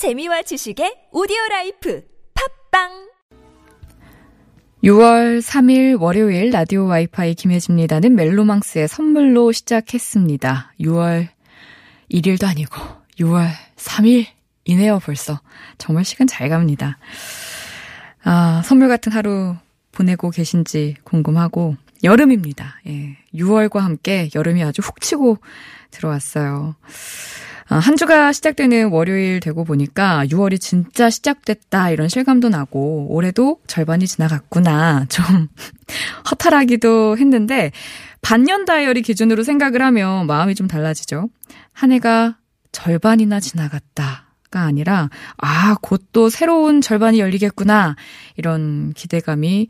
재미와 지식의 오디오 라이프 팟빵 6월 3일 월요일 라디오 와이파이 김혜진입니다는 멜로망스의 선물로 시작했습니다. 6월 1일도 아니고 6월 3일이네요 벌써. 정말 시간 잘 갑니다. 아, 선물 같은 하루 보내고 계신지 궁금하고 여름입니다. 예. 6월과 함께 여름이 아주 훅 치고 들어왔어요. 아, 한 주가 시작되는 월요일 되고 보니까 6월이 진짜 시작됐다 이런 실감도 나고 올해도 절반이 지나갔구나 좀 허탈하기도 했는데 반년 다이어리 기준으로 생각을 하면 마음이 좀 달라지죠. 한 해가 절반이나 지나갔다. 가 아니라 아, 곧 또 새로운 절반이 열리겠구나. 이런 기대감이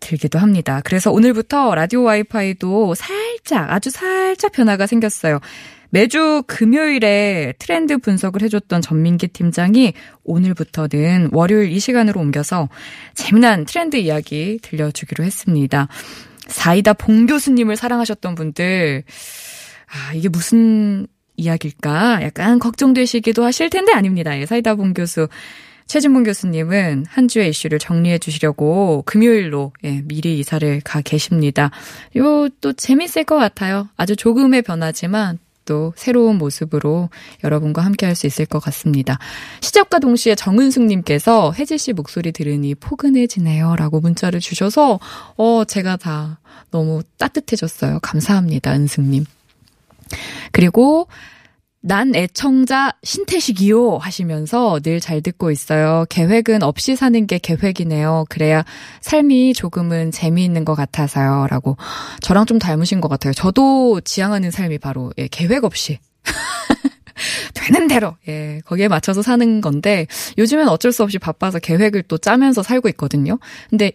들기도 합니다. 그래서 오늘부터 라디오 와이파이도 살짝 아주 살짝 변화가 생겼어요. 매주 금요일에 트렌드 분석을 해줬던 전민기 팀장이 오늘부터는 월요일 이 시간으로 옮겨서 재미난 트렌드 이야기 들려주기로 했습니다. 사이다 봉 교수님을 사랑하셨던 분들, 아, 이게 무슨 이야기일까? 약간 걱정되시기도 하실 텐데 아닙니다. 예, 사이다 봉 교수. 최진봉 교수님은 한 주의 이슈를 정리해 주시려고 금요일로 예, 미리 이사를 가 계십니다. 요 또 재밌을 것 같아요. 아주 조금의 변화지만 또 새로운 모습으로 여러분과 함께 할 수 있을 것 같습니다. 시작과 동시에 정은숙님께서 혜지 씨 목소리 들으니 포근해지네요. 라고 문자를 주셔서, 어, 제가 다 너무 따뜻해졌어요. 감사합니다, 은숙님. 그리고 난 애청자 신태식이요 하시면서 늘 잘 듣고 있어요. 계획은 없이 사는 게 계획이네요. 그래야 삶이 조금은 재미있는 것 같아서요. 라고. 저랑 좀 닮으신 것 같아요. 저도 지향하는 삶이 바로, 예, 계획 없이. 되는 대로, 예, 거기에 맞춰서 사는 건데, 요즘엔 어쩔 수 없이 바빠서 계획을 또 짜면서 살고 있거든요. 근데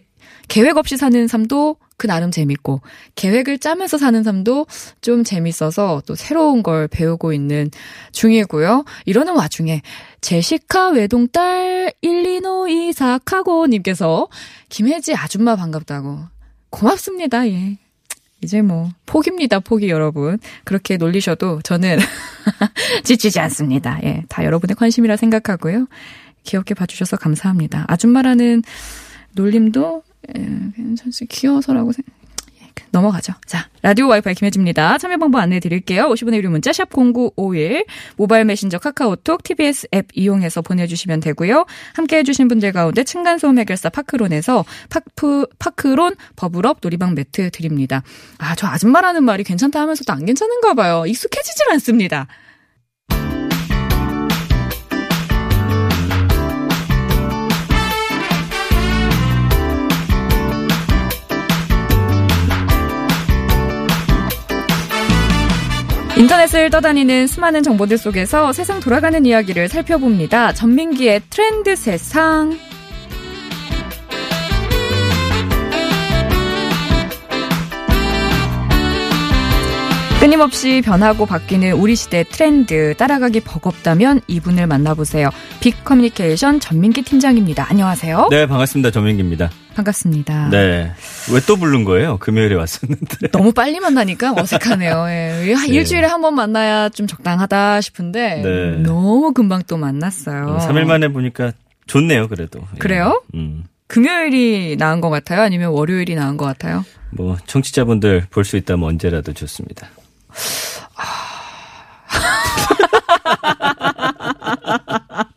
계획 없이 사는 삶도 그 나름 재밌고 계획을 짜면서 사는 삶도 좀 재밌어서 또 새로운 걸 배우고 있는 중이고요. 이러는 와중에 제시카 외동딸 125 이삭하고 님께서 김혜지 아줌마 반갑다고 고맙습니다. 예. 이제 뭐 포기입니다. 포기 여러분. 그렇게 놀리셔도 저는 지치지 않습니다. 예. 다 여러분의 관심이라 생각하고요. 귀엽게 봐주셔서 감사합니다. 아줌마라는 놀림도 예, 괜찮지. 귀여워서라고 생각. 넘어가죠. 자, 라디오 와이파이 김혜지입니다. 참여 방법 안내해 드릴게요. 50원의 유료 문자 샵 0951, 모바일 메신저 카카오톡, TBS 앱 이용해서 보내주시면 되고요. 함께 해 주신 분들 가운데 층간소음 해결사 파크론에서 파크, 파크론 버블업 놀이방 매트 드립니다. 아, 저 아줌마라는 말이 괜찮다 하면서도 안 괜찮은가 봐요. 익숙해지질 않습니다. 인터넷을 떠다니는 수많은 정보들 속에서 세상 돌아가는 이야기를 살펴봅니다. 전민기의 트렌드 세상. 끊임없이 변하고 바뀌는 우리 시대 트렌드 따라가기 버겁다면 이분을 만나보세요. 빅 커뮤니케이션 전민기 팀장입니다. 안녕하세요. 네, 반갑습니다. 전민기입니다. 반갑습니다. 네. 왜 또 부른 거예요? 금요일에 왔었는데. 너무 빨리 만나니까 어색하네요. 예. 네. 일주일에 한 번 만나야 좀 적당하다 싶은데 네. 너무 금방 또 만났어요. 3일 만에 보니까 좋네요, 그래도. 그래요? 예. 음. 금요일이 나은 것 같아요? 아니면 월요일이 나은 것 같아요? 뭐 청취자분들 볼 수 있다면 언제라도 좋습니다.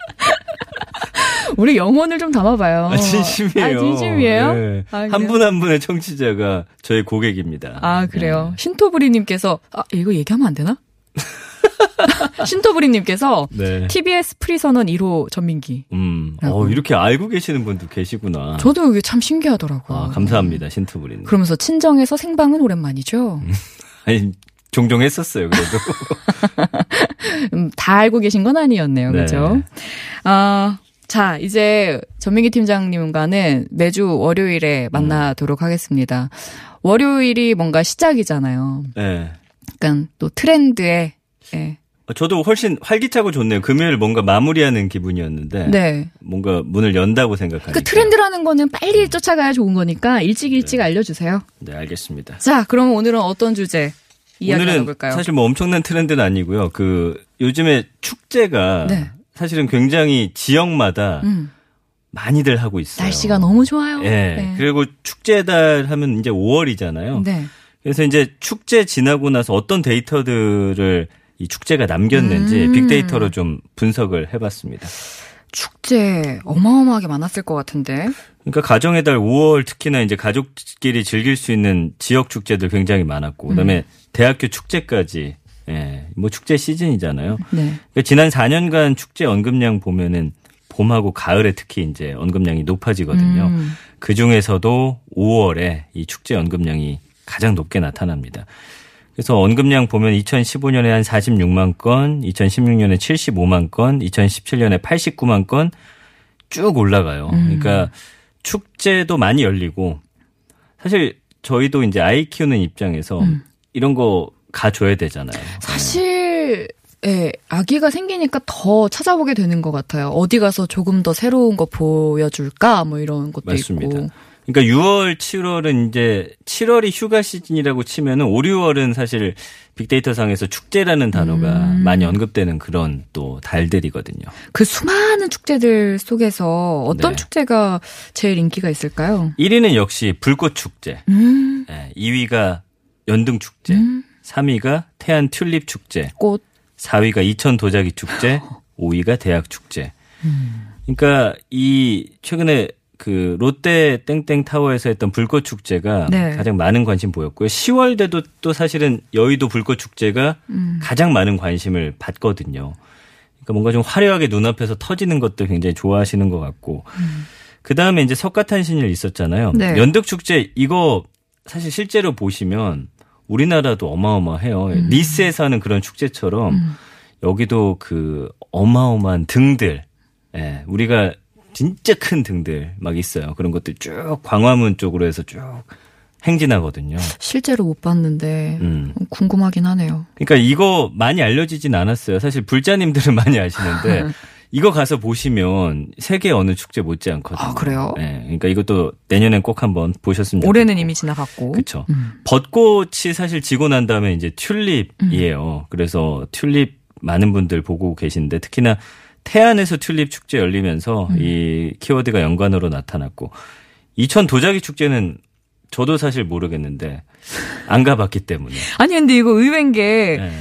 우리 영혼을 좀 담아봐요. 아, 진심이에요. 아, 진심이에요? 네. 아, 한분 한 분의 청취자가 저의 고객입니다. 아, 그래요? 네. 신토부리님께서, 아, 이거 얘기하면 안 되나? 신토부리님께서 네. TBS 프리선언 1호 전민기. 음, 어, 이렇게 알고 계시는 분도 계시구나. 저도 이게 참 신기하더라고요. 아, 감사합니다, 신토부리님. 그러면서 친정에서 생방은 오랜만이죠. 아니, 종종 했었어요, 그래도. 음, 다 알고 계신 건 아니었네요, 네. 그죠? 아, 자, 이제 전민기 팀장님과는 매주 월요일에 만나도록 음. 하겠습니다. 월요일이 뭔가 시작이잖아요. 네. 약간 또 트렌드에, 예. 저도 훨씬 활기차고 좋네요. 금요일 뭔가 마무리하는 기분이었는데. 네. 뭔가 문을 연다고 생각하니까. 그 트렌드라는 거는 빨리 쫓아가야 좋은 거니까 일찍 일찍 네. 알려주세요. 네, 알겠습니다. 자, 그럼 오늘은 어떤 주제? 이야기 오늘은 나눠볼까요? 사실 뭐 엄청난 트렌드는 아니고요. 그 요즘에 축제가 네. 사실은 굉장히 지역마다 음. 많이들 하고 있어요. 날씨가 너무 좋아요. 네. 네. 그리고 축제달 하면 이제 5월이잖아요. 네. 그래서 이제 축제 지나고 나서 어떤 데이터들을 이 축제가 남겼는지 음. 빅데이터로 좀 분석을 해봤습니다. 축제 어마어마하게 많았을 것 같은데. 그러니까 가정의 달 5월 특히나 이제 가족끼리 즐길 수 있는 지역 축제들 굉장히 많았고 그다음에 음. 대학교 축제까지 예, 뭐 축제 시즌이잖아요. 네. 그러니까 지난 4년간 축제 언급량 보면은 봄하고 가을에 특히 이제 언급량이 높아지거든요. 음. 그 중에서도 5월에 이 축제 언급량이 가장 높게 나타납니다. 그래서 언급량 보면 2015년에 한 46만 건, 2016년에 75만 건, 2017년에 89만 건 쭉 올라가요. 음. 그러니까 축제도 많이 열리고 사실 저희도 이제 아이 키우는 입장에서 음. 이런 거 가줘야 되잖아요. 사실 예, 아기가 생기니까 더 찾아보게 되는 것 같아요. 어디 가서 조금 더 새로운 거 보여줄까? 뭐 이런 것도 맞습니다. 있고. 그러니까 6월, 7월은 이제 7월이 휴가 시즌이라고 치면은 5, 6월은 사실 빅데이터 상에서 축제라는 단어가 음. 많이 언급되는 그런 또 달들이거든요. 그 수많은 축제들 속에서 어떤 네. 축제가 제일 인기가 있을까요? 1위는 역시 불꽃 축제. 음. 네, 2위가 연등 축제. 음. 3위가 태안 튤립 축제. 꽃. 4위가 이천 도자기 축제. 5위가 대학 축제. 음. 그러니까 이 최근에 그 롯데 땡땡 타워에서 했던 불꽃 축제가 네. 가장 많은 관심 보였고요. 10월 대도 또 사실은 여의도 불꽃 축제가 음. 가장 많은 관심을 받거든요. 그러니까 뭔가 좀 화려하게 눈앞에서 터지는 것도 굉장히 좋아하시는 것 같고. 음. 그 다음에 이제 석가탄신일 있었잖아요. 네. 연덕 축제 이거 사실 실제로 보시면 우리나라도 어마어마해요. 음. 니스에서 하는 그런 축제처럼 음. 여기도 그 어마어마한 등들. 예, 우리가 진짜 큰 등들 막 있어요. 그런 것들 쭉 광화문 쪽으로 해서 쭉 행진하거든요. 실제로 못 봤는데 음. 궁금하긴 하네요. 그러니까 이거 많이 알려지진 않았어요. 사실 불자님들은 많이 아시는데 이거 가서 보시면 세계 어느 축제 못지 않거든요. 아, 그래요? 네. 그러니까 이것도 내년엔 꼭 한번 보셨으면 좋겠고. 올해는 이미 지나갔고. 그렇죠. 음. 벚꽃이 사실 지고 난 다음에 이제 튤립이에요. 음. 그래서 튤립 많은 분들 보고 계신데 특히나 태안에서 튤립 축제 열리면서 음. 이 키워드가 연관으로 나타났고 이천 도자기 축제는 저도 사실 모르겠는데 안 가봤기 때문에. 아니 근데 이거 의외인 게 네.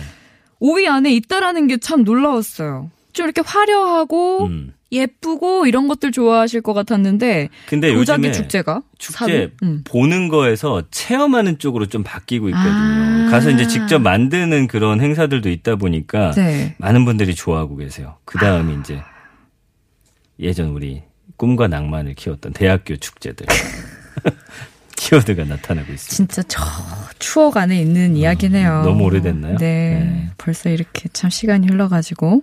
5위 안에 있다라는 게 참 놀라웠어요. 좀 이렇게 화려하고 음. 예쁘고 이런 것들 좋아하실 것 같았는데 근데 도자기 축제가 축제 음. 보는 거에서 체험하는 쪽으로 좀 바뀌고 있거든요. 아. 가서 이제 직접 만드는 그런 행사들도 있다 보니까 네. 많은 분들이 좋아하고 계세요. 그 다음에 아. 이제 예전 우리 꿈과 낭만을 키웠던 대학교 축제들. 키워드가 나타나고 있습니다. 진짜 저 추억 안에 있는 어, 이야기네요. 너무 오래됐나요? 네, 네, 벌써 이렇게 참 시간이 흘러가지고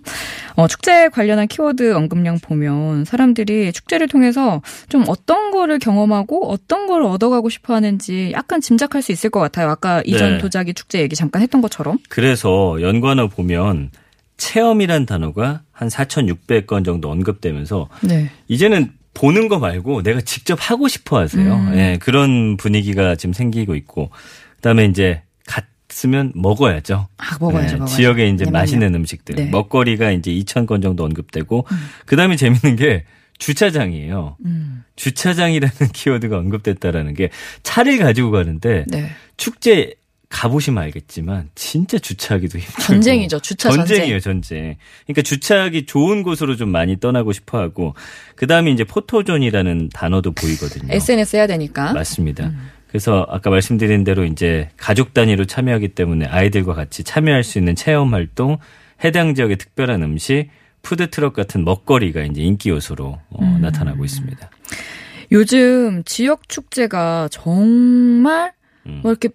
어, 축제 관련한 키워드 언급량 보면 사람들이 축제를 통해서 좀 어떤 거를 경험하고 어떤 걸 얻어가고 싶어하는지 약간 짐작할 수 있을 것 같아요. 아까 이전 네. 도자기 축제 얘기 잠깐 했던 것처럼. 그래서 연관어 보면 체험이란 단어가 한 4,600건 정도 언급되면서 네. 이제는 보는 거 말고 내가 직접 하고 싶어 하세요. 음. 예, 그런 분위기가 지금 생기고 있고 그다음에 이제 갔으면 먹어야죠. 아, 먹어야죠. 예, 지역에 이제 네, 맛있는 맞아요. 음식들. 네. 먹거리가 이제 2천 건 정도 언급되고 음. 그다음에 재밌는 게 주차장이에요. 음. 주차장이라는 키워드가 언급됐다라는 게 차를 가지고 가는데 네. 축제 가보시면 알겠지만 진짜 주차하기도 힘들고 전쟁이죠. 주차 전쟁이에요, 전쟁. 그러니까 주차하기 좋은 곳으로 좀 많이 떠나고 싶어 하고 그 다음에 이제 포토존이라는 단어도 보이거든요. SNS 해야 되니까. 맞습니다. 음. 그래서 아까 말씀드린 대로 이제 가족 단위로 참여하기 때문에 아이들과 같이 참여할 수 있는 체험 활동, 해당 지역의 특별한 음식, 푸드 트럭 같은 먹거리가 이제 인기 요소로 어, 음. 나타나고 있습니다. 요즘 지역 축제가 정말 음. 뭐 이렇게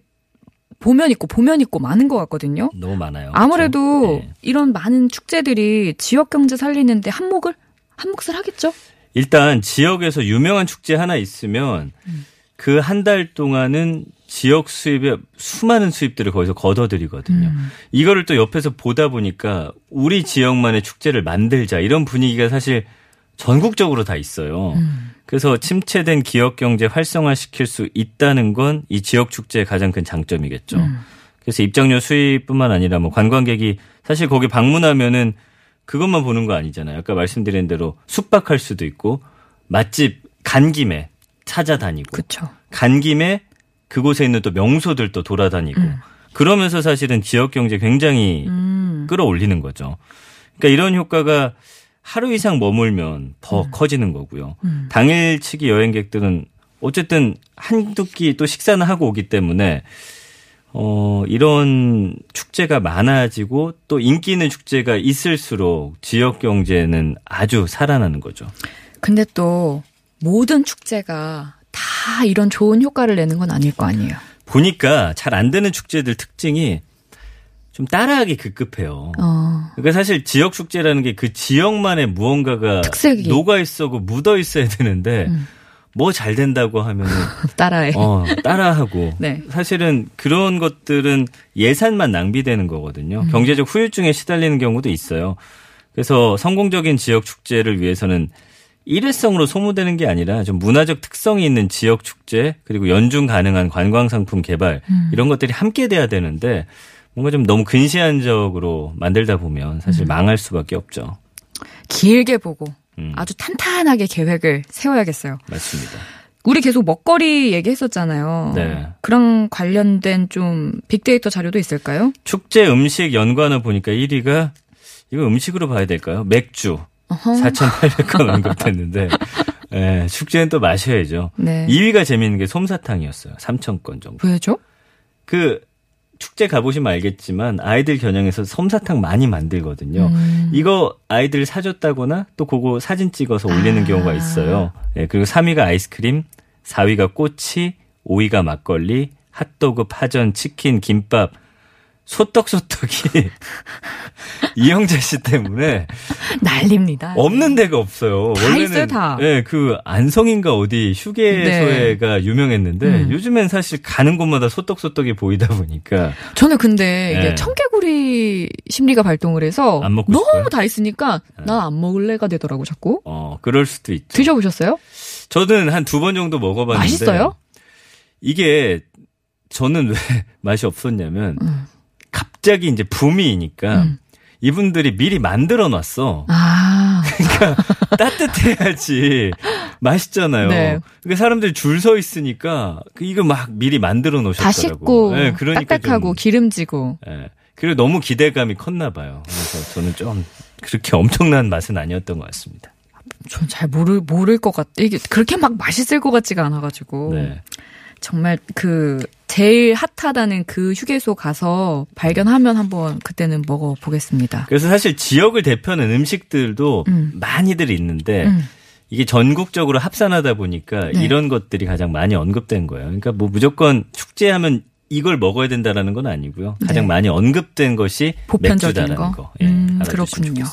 보면 있고 보면 있고 많은 것 같거든요. 너무 많아요. 아무래도 네. 이런 많은 축제들이 지역 경제 살리는데 한몫을 한몫을 하겠죠. 일단 지역에서 유명한 축제 하나 있으면 음. 그한 달 동안은 지역 수입의 수많은 수입들을 거기서 걷어들이거든요. 음. 이거를 또 옆에서 보다 보니까 우리 지역만의 축제를 만들자 이런 분위기가 사실 전국적으로 다 있어요. 음. 그래서 침체된 기업 경제 활성화시킬 수 있다는 건 이 지역 축제의 가장 큰 장점이겠죠. 음. 그래서 입장료 수입뿐만 아니라 뭐 관광객이 사실 거기 방문하면은 그것만 보는 거 아니잖아요. 아까 말씀드린 대로 숙박할 수도 있고 맛집 간 김에 찾아다니고 그쵸. 간 김에 그곳에 있는 또 명소들도 돌아다니고 음. 그러면서 사실은 지역 경제 굉장히 음. 끌어올리는 거죠. 그러니까 이런 효과가 하루 이상 머물면 더 음. 커지는 거고요. 음. 당일치기 여행객들은 어쨌든 한두 끼 또 식사는 하고 오기 때문에 어, 이런 축제가 많아지고 또 인기 있는 축제가 있을수록 지역 경제는 아주 살아나는 거죠. 근데 또 모든 축제가 다 이런 좋은 효과를 내는 건 아닐 거 아니에요. 보니까 잘 안 되는 축제들 특징이 좀 따라하기 급급해요. 어. 그러니까 사실 지역 축제라는 게 그 지역만의 무언가가 특색이. 녹아 있어고 묻어 있어야 되는데 음. 뭐잘 된다고 하면은 따라해. 어, 따라하고. 네. 사실은 그런 것들은 예산만 낭비되는 거거든요. 음. 경제적 후유증에 시달리는 경우도 있어요. 그래서 성공적인 지역 축제를 위해서는 일회성으로 소모되는 게 아니라 좀 문화적 특성이 있는 지역 축제 그리고 연중 가능한 관광 상품 개발 음. 이런 것들이 함께 돼야 되는데 뭔가 좀 너무 근시안적으로 만들다 보면 사실 음. 망할 수밖에 없죠. 길게 보고 음. 아주 탄탄하게 계획을 세워야겠어요. 맞습니다. 우리 계속 먹거리 얘기했었잖아요. 네. 그런 관련된 좀 빅데이터 자료도 있을까요? 축제 음식 연관어 보니까 1위가 이거 음식으로 봐야 될까요? 맥주. 어허. 4,800건 언급됐는데 네, 축제는 또 마셔야죠. 네. 2위가 재미있는 게 솜사탕이었어요. 3,000건 정도. 왜죠? 그 축제 가보시면 알겠지만 아이들 겨냥해서 솜사탕 많이 만들거든요. 음. 이거 아이들 사줬다거나 또 그거 사진 찍어서 올리는 아. 경우가 있어요. 예, 그리고 3위가 아이스크림, 4위가 꼬치, 5위가 막걸리, 핫도그, 파전, 치킨, 김밥, 소떡소떡이 이영재 씨 때문에 난립니다. 없는 데가 없어요. 다 원래는 있어요, 다. 네, 그 안성인가 어디 휴게소에가 네. 유명했는데 음. 요즘엔 사실 가는 곳마다 소떡소떡이 보이다 보니까 저는 근데 이게 네. 청개구리 심리가 발동을 해서 너무 싶어요? 다 있으니까 네. 나안 먹을래가 되더라고 자꾸. 어, 그럴 수도 있죠. 드셔보셨어요? 저는 한 두 번 정도 먹어봤는데 맛있어요? 이게 저는 왜 맛이 없었냐면 음. 갑자기 이제 붐이니까 음. 이분들이 미리 만들어 놨어. 아. 그러니까 따뜻해야지 맛있잖아요. 네. 그러니까 사람들이 줄 서 있으니까 그 이거 막 미리 만들어 놓으셨더라고. 다 식고 네, 그러니까 딱딱하고 좀, 기름지고. 네. 그리고 너무 기대감이 컸나 봐요. 그래서 저는 좀 그렇게 엄청난 맛은 아니었던 것 같습니다. 전 잘 모를 모를 것 같. 이게 그렇게 막 맛있을 것 같지가 않아가지고. 네. 정말 그 제일 핫하다는 그 휴게소 가서 발견하면 한번 그때는 먹어보겠습니다. 그래서 사실 지역을 대표하는 음식들도 음. 많이들 있는데 음. 이게 전국적으로 합산하다 보니까 네. 이런 것들이 가장 많이 언급된 거예요. 그러니까 뭐 무조건 축제하면 이걸 먹어야 된다라는 건 아니고요. 가장 네. 많이 언급된 것이 보편적인 거. 거. 예, 음, 그렇군요.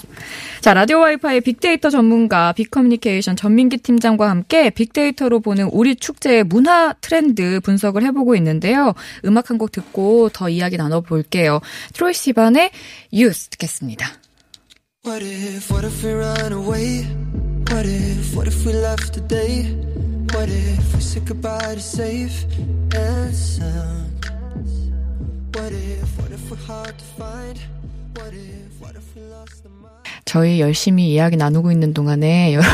자, 라디오 와이파이 빅데이터 전문가 빅커뮤니케이션 전민기 팀장과 함께 빅데이터로 보는 우리 축제의 문화 트렌드 분석을 해보고 있는데요. 음악 한 곡 듣고 더 이야기 나눠볼게요. 트로이 시반의 유스 듣겠습니다. What if, what if we run away? What if, what if we left today? What if we said goodbye to safe and sound? 저희 열심히 이야기 나누고 있는 동안에 여러분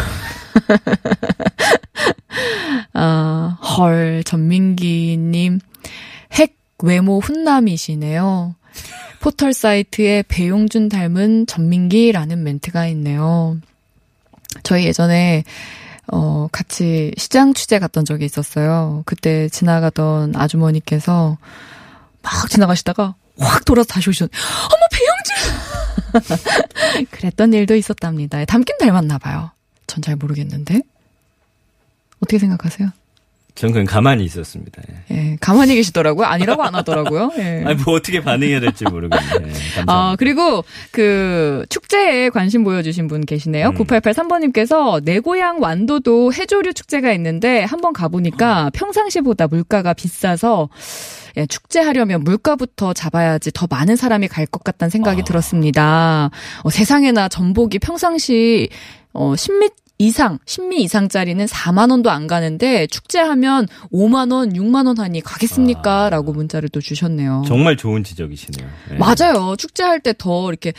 어, 헐 전민기님 핵 외모 훈남이시네요. 포털 사이트에 배용준 닮은 전민기라는 멘트가 있네요. 저희 예전에 어 같이 시장 취재 갔던 적이 있었어요. 그때 지나가던 아주머니께서 막 지나가시다가 확 돌아서 다시 오셨. 어머 배영준. 그랬던 일도 있었답니다. 닮긴 닮았나 봐요. 전 잘 모르겠는데 어떻게 생각하세요? 저는 그냥 가만히 있었습니다. 예. 예, 가만히 계시더라고요. 아니라고 안 하더라고요. 예. 아니, 뭐 어떻게 반응해야 될지 모르겠네요. 예, 아, 그리고 그 축제에 관심 보여주신 분 계시네요. 음. 9883번님께서 내 고향 완도도 해조류 축제가 있는데 한번 가보니까 평상시보다 물가가 비싸서 예, 축제하려면 물가부터 잡아야지 더 많은 사람이 갈 것 같다는 생각이 아. 들었습니다. 어, 세상에나 전복이 평상시 어, 10미 이상, 10미 이상짜리는 4만 원도 안 가는데 축제하면 5만 원, 6만 원 하니 가겠습니까? 아. 라고 문자를 또 주셨네요. 정말 좋은 지적이시네요. 네. 맞아요. 축제할 때 더 이렇게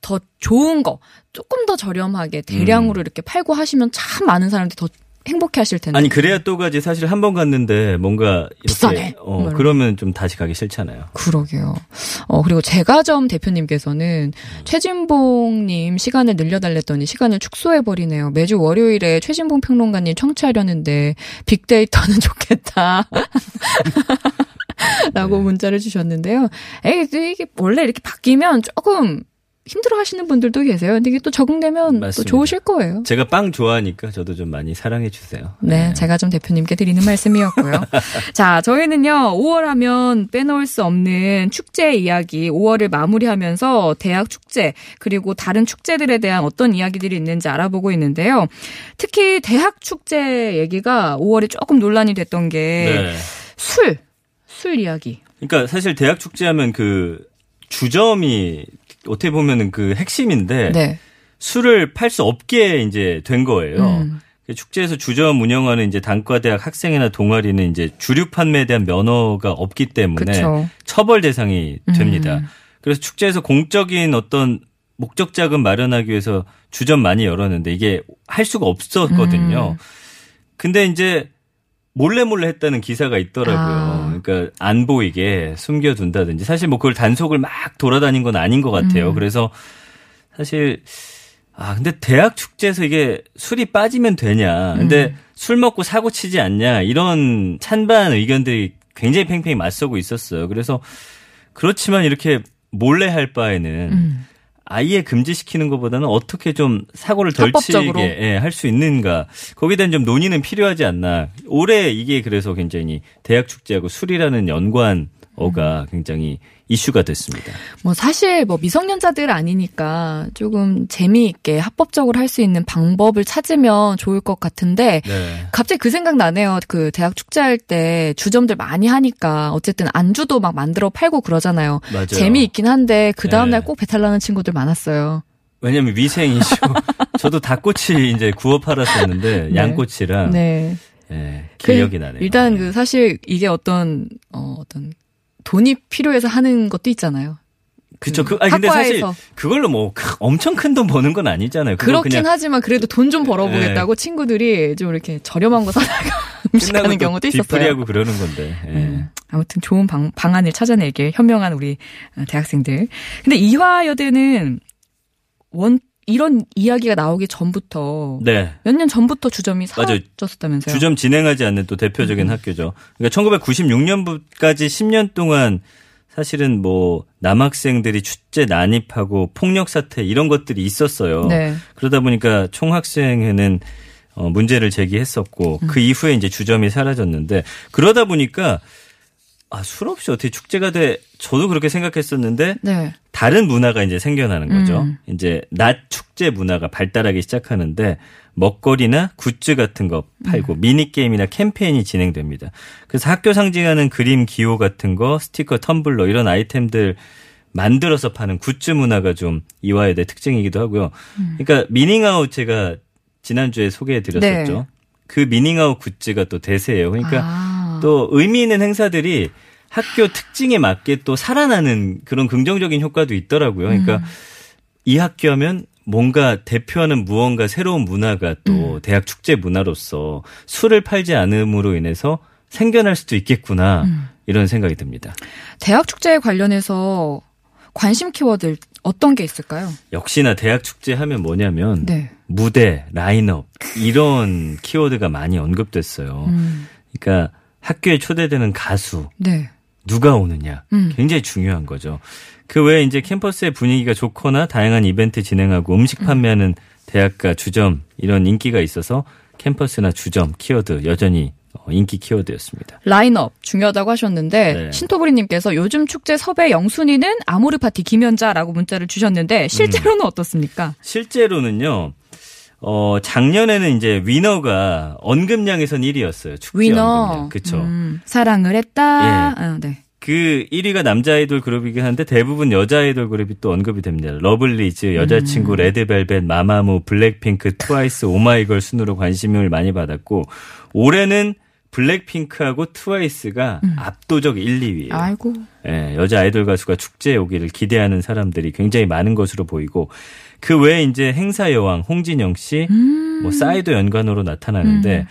더 좋은 거 조금 더 저렴하게 대량으로 음. 이렇게 팔고 하시면 참 많은 사람들이 더 행복해 하실 텐데. 아니 그래야 또 가지 사실 한 번 갔는데 뭔가 이렇게 비싸네. 어 그러면 좀 다시 가기 싫잖아요. 그러게요. 어 그리고 제가점 대표님께서는 음. 최진봉 님 시간을 늘려달랬더니 시간을 축소해 버리네요. 매주 월요일에 최진봉 평론가님 청취하려는데 빅데이터는 좋겠다. 라고 네. 문자를 주셨는데요. 에이, 이게 원래 이렇게 바뀌면 조금 힘들어 하시는 분들도 계세요. 근데 이게 또 적응되면 맞습니다. 또 좋으실 거예요. 제가 빵 좋아하니까 저도 좀 많이 사랑해 주세요. 네, 네. 제가 좀 대표님께 드리는 말씀이었고요. 자, 저희는요, 5월 하면 빼놓을 수 없는 축제 이야기, 5월을 마무리하면서 대학 축제, 그리고 다른 축제들에 대한 어떤 이야기들이 있는지 알아보고 있는데요. 특히 대학 축제 얘기가 5월에 조금 논란이 됐던 게 네. 술, 술 이야기. 그러니까 사실 대학 축제하면 그 주점이 어떻게 보면은 그 핵심인데 네. 술을 팔 수 없게 이제 된 거예요. 음. 그 축제에서 주점 운영하는 이제 단과대학 학생이나 동아리는 이제 주류 판매에 대한 면허가 없기 때문에 그쵸. 처벌 대상이 됩니다. 음. 그래서 축제에서 공적인 어떤 목적 자금 마련하기 위해서 주점 많이 열었는데 이게 할 수가 없었거든요. 음. 근데 이제 몰래 몰래 했다는 기사가 있더라고요. 아. 그러니까 안 보이게 숨겨둔다든지 사실 뭐 그걸 단속을 막 돌아다닌 건 아닌 것 같아요. 음. 그래서 사실 아 근데 대학 축제에서 이게 술이 빠지면 되냐? 근데 음. 술 먹고 사고 치지 않냐? 이런 찬반 의견들이 굉장히 팽팽히 맞서고 있었어요. 그래서 그렇지만 이렇게 몰래 할 바에는 음. 아예 금지시키는 것보다는 어떻게 좀 사고를 덜 치게 예, 할 수 있는가. 거기에 대한 좀 논의는 필요하지 않나. 올해 이게 그래서 굉장히 대학 축제하고 술이라는 연관 어가 굉장히 이슈가 됐습니다. 뭐 사실 뭐 미성년자들 아니니까 조금 재미있게 합법적으로 할 수 있는 방법을 찾으면 좋을 것 같은데 네. 갑자기 그 생각 나네요. 그 대학 축제할 때 주점들 많이 하니까 어쨌든 안주도 막 만들어 팔고 그러잖아요. 맞아요. 재미있긴 한데 그 다음 날꼭 배탈 나는 친구들 많았어요. 왜냐면 위생 이슈. 저도 닭꼬치 이제 구워 팔았었는데 네. 양꼬치랑 네. 예, 기억이 그, 나네요. 일단 그 사실 이게 어떤 어 어떤 돈이 필요해서 하는 것도 있잖아요. 그쵸. 그, 아니, 근데 사실 그걸로 뭐 엄청 큰 돈 버는 건 아니잖아요. 그렇긴 하지만 그래도 돈 좀 벌어보겠다고 네. 친구들이 좀 이렇게 저렴한 거 사다가 음식하는 경우도 있었어요. 뒤풀이하고 그러는 건데. 네. 음, 아무튼 좋은 방, 방안을 찾아내길 현명한 우리 대학생들. 근데 이화여대는 원 이런 이야기가 나오기 전부터 네. 몇 년 전부터 주점이 사라졌었다면서요? 주점 진행하지 않는 또 대표적인 음. 학교죠. 그러니까 1996년까지 10년 동안 사실은 뭐 남학생들이 축제 난입하고 폭력 사태 이런 것들이 있었어요. 네. 그러다 보니까 총학생회는 어 문제를 제기했었고 음. 그 이후에 이제 주점이 사라졌는데 그러다 보니까 아, 술 없이 어떻게 축제가 돼? 저도 그렇게 생각했었는데 네. 다른 문화가 이제 생겨나는 거죠. 음. 이제 낮 축제 문화가 발달하기 시작하는데 먹거리나 굿즈 같은 거 팔고 음. 미니 게임이나 캠페인이 진행됩니다. 그래서 학교 상징하는 그림 기호 같은 거, 스티커, 텀블러 이런 아이템들 만들어서 파는 굿즈 문화가 좀 이화여대 특징이기도 하고요. 음. 그러니까 미닝아웃 제가 지난주에 소개해 드렸었죠. 네. 그 미닝아웃 굿즈가 또 대세예요. 그러니까 아. 또 의미 있는 행사들이 학교 특징에 맞게 또 살아나는 그런 긍정적인 효과도 있더라고요. 그러니까 음. 이 학교 하면 뭔가 대표하는 무언가 새로운 문화가 또 음. 대학 축제 문화로서 술을 팔지 않음으로 인해서 생겨날 수도 있겠구나 음. 이런 생각이 듭니다. 대학 축제에 관련해서 관심 키워드 어떤 게 있을까요? 역시나 대학 축제 하면 뭐냐면 네. 무대, 라인업 이런 키워드가 많이 언급됐어요. 음. 그러니까 학교에 초대되는 가수. 네. 누가 오느냐. 음. 굉장히 중요한 거죠. 그 외에 이제 캠퍼스의 분위기가 좋거나 다양한 이벤트 진행하고 음식 판매하는 대학가 주점 이런 인기가 있어서 캠퍼스나 주점 키워드 여전히 어, 인기 키워드였습니다. 라인업 중요하다고 하셨는데 네. 신토부리님께서 요즘 축제 섭외 영순위는 아모르 파티 김연자라고 문자를 주셨는데 실제로는 음. 어떻습니까? 실제로는요. 어, 작년에는 이제 위너가 언급량에선 1위였어요. 축제 위너. 언급량. 그쵸. 음, 사랑을 했다. 예. 아, 네. 그 1위가 남자 아이돌 그룹이긴 한데 대부분 여자 아이돌 그룹이 또 언급이 됩니다. 러블리즈, 여자친구, 음. 레드벨벳, 마마무, 블랙핑크, 트와이스, 오마이걸 순으로 관심을 많이 받았고 올해는 블랙핑크하고 트와이스가 음. 압도적 1, 2위예요. 아이고. 예, 여자 아이돌 가수가 축제에 오기를 기대하는 사람들이 굉장히 많은 것으로 보이고 그 외에 이제 행사 여왕 홍진영 씨, 음. 뭐 싸이도 연관으로 나타나는데 음.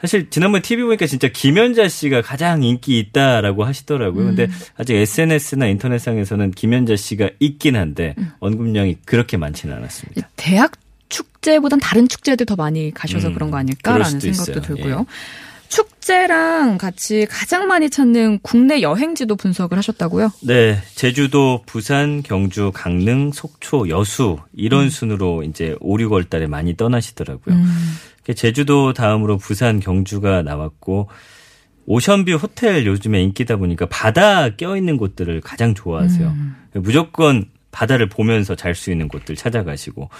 사실 지난번 TV 보니까 진짜 김연자 씨가 가장 인기 있다라고 하시더라고요. 근데 음. 아직 SNS나 인터넷상에서는 김연자 씨가 있긴 한데 음. 언급량이 그렇게 많지는 않았습니다. 대학 축제보단 다른 축제들 더 많이 가셔서 음, 그런 거 아닐까라는 생각도 있어요. 들고요. 예. 축제랑 같이 가장 많이 찾는 국내 여행지도 분석을 하셨다고요? 네, 제주도, 부산, 경주, 강릉, 속초, 여수 이런 음. 순으로 이제 5, 6월 달에 많이 떠나시더라고요. 음. 제주도 다음으로 부산, 경주가 나왔고 오션뷰 호텔 요즘에 인기다 보니까 바다 껴있는 곳들을 가장 좋아하세요. 음. 무조건 바다를 보면서 잘 수 있는 곳들 찾아가시고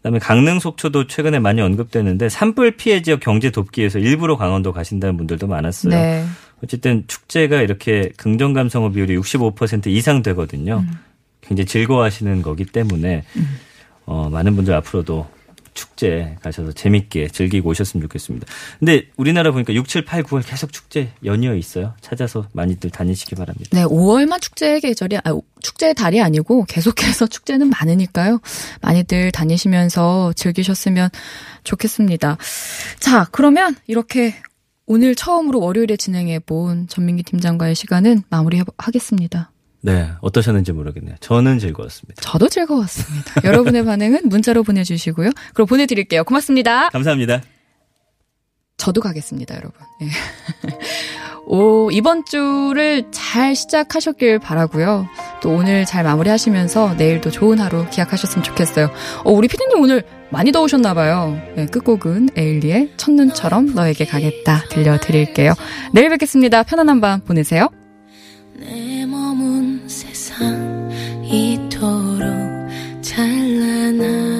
그다음에 강릉 속초도 최근에 많이 언급되는데 산불 피해 지역 경제 돕기 위해서 일부러 강원도 가신다는 분들도 많았어요. 네. 어쨌든 축제가 이렇게 긍정 감성어 비율이 65% 이상 되거든요. 음. 굉장히 즐거워하시는 거기 때문에 음. 어, 많은 분들 앞으로도 축제 가셔서 재밌게 즐기고 오셨으면 좋겠습니다. 근데 우리나라 보니까 6, 7, 8, 9월 계속 축제 연이어 있어요. 찾아서 많이들 다니시기 바랍니다. 네, 5월만 축제의 계절이 아, 축제의 달이 아니고 계속해서 축제는 많으니까요. 많이들 다니시면서 즐기셨으면 좋겠습니다. 자, 그러면 이렇게 오늘 처음으로 월요일에 진행해 본 전민기 팀장과의 시간은 마무리하겠습니다. 네, 어떠셨는지 모르겠네요. 저는 즐거웠습니다. 저도 즐거웠습니다. 여러분의 반응은 문자로 보내주시고요. 그럼 보내드릴게요. 고맙습니다. 감사합니다. 저도 가겠습니다, 여러분. 네. 오, 이번 주를 잘 시작하셨길 바라고요. 또 오늘 잘 마무리하시면서 내일도 좋은 하루 기약하셨으면 좋겠어요. 어, 우리 피디님 오늘 많이 더우셨나 봐요. 네, 끝곡은 에일리의 첫눈처럼 너에게 가겠다 들려드릴게요. 내일 뵙겠습니다. 편안한 밤 보내세요. 이토록 찬란한